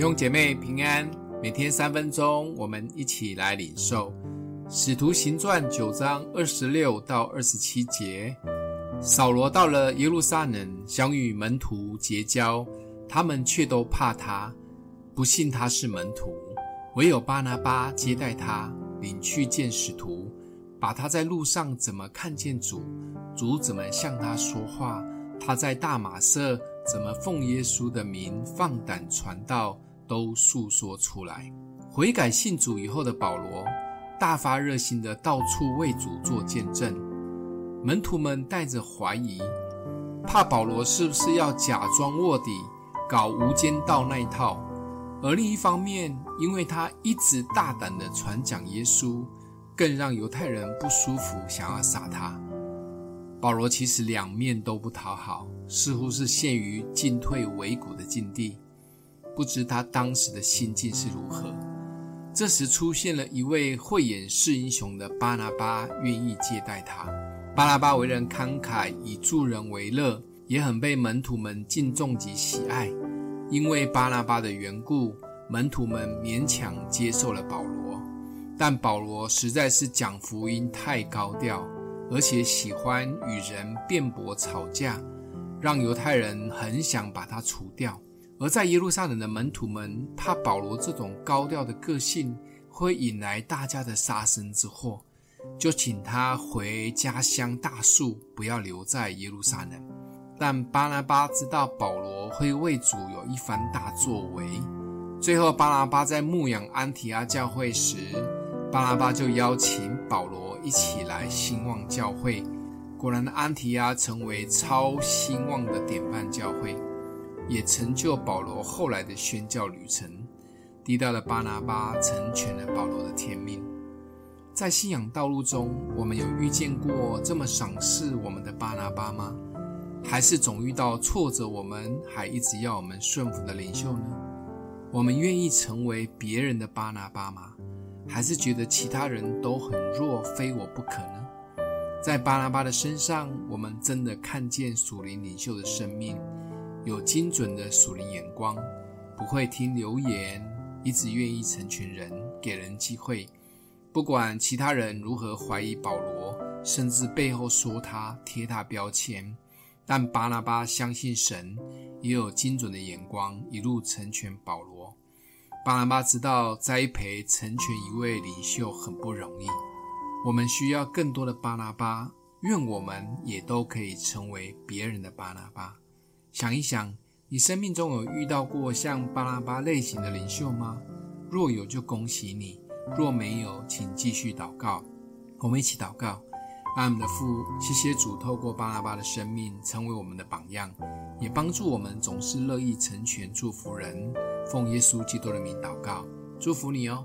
弟兄姐妹平安，每天三分钟，我们一起来领受《使徒行传》九章二十六到二十七节。扫罗到了耶路撒冷，想与门徒结交，他们却都怕他，不信他是门徒。唯有巴拿巴接待他，领去见使徒，把他在路上怎么看见主，主怎么向他说话，他在大马色怎么奉耶稣的名放胆传道，都述说出来。悔改信主以后的保罗，大发热心的到处为主做见证。门徒们带着怀疑，怕保罗是不是要假装卧底，搞无间道那一套；而另一方面，因为他一直大胆的传讲耶稣，更让犹太人不舒服，想要杀他。保罗其实两面都不讨好，似乎是陷于进退维谷的境地。不知他当时的心境是如何。这时出现了一位慧眼识英雄的巴拿巴，愿意接待他。巴拿巴为人慷慨，以助人为乐，也很被门徒们敬重及喜爱。因为巴拿巴的缘故，门徒们勉强接受了保罗。但保罗实在是讲福音太高调，而且喜欢与人辩驳吵架，让犹太人很想把他除掉。而在耶路撒冷的门徒们怕保罗这种高调的个性会引来大家的杀身之祸。就请他回家乡大数，不要留在耶路撒冷。但巴拿巴知道保罗会为主有一番大作为。最后，巴拿巴在牧养安提阿教会时，巴拿巴就邀请保罗一起来兴旺教会。果然，安提阿成为超兴旺的典范教会，也成就保罗后来的宣教旅程。递到了巴拿巴，成全了保罗的天命。在信仰道路中，我们有遇见过这么赏识我们的巴拿巴吗？还是总遇到挫折，我们还一直要我们顺服的领袖呢？我们愿意成为别人的巴拿巴吗？还是觉得其他人都很弱，非我不可呢？在巴拿巴的身上，我们真的看见属灵领袖的生命，有精准的属灵眼光，不会听流言，一直愿意成全人，给人机会。不管其他人如何怀疑保罗，甚至背后说他、贴他标签，但巴拿巴相信神，也有精准的眼光，一路成全保罗。巴拿巴知道栽培成全一位领袖很不容易，我们需要更多的巴拿巴，愿我们也都可以成为别人的巴拿巴。想一想，你生命中有遇到过像巴拉巴类型的领袖吗？若有，就恭喜你。若没有，请继续祷告。我们一起祷告，爱我们的父，谢谢主透过巴拉巴的生命成为我们的榜样，也帮助我们总是乐意成全祝福人。奉耶稣基督的名祷告，祝福你哦。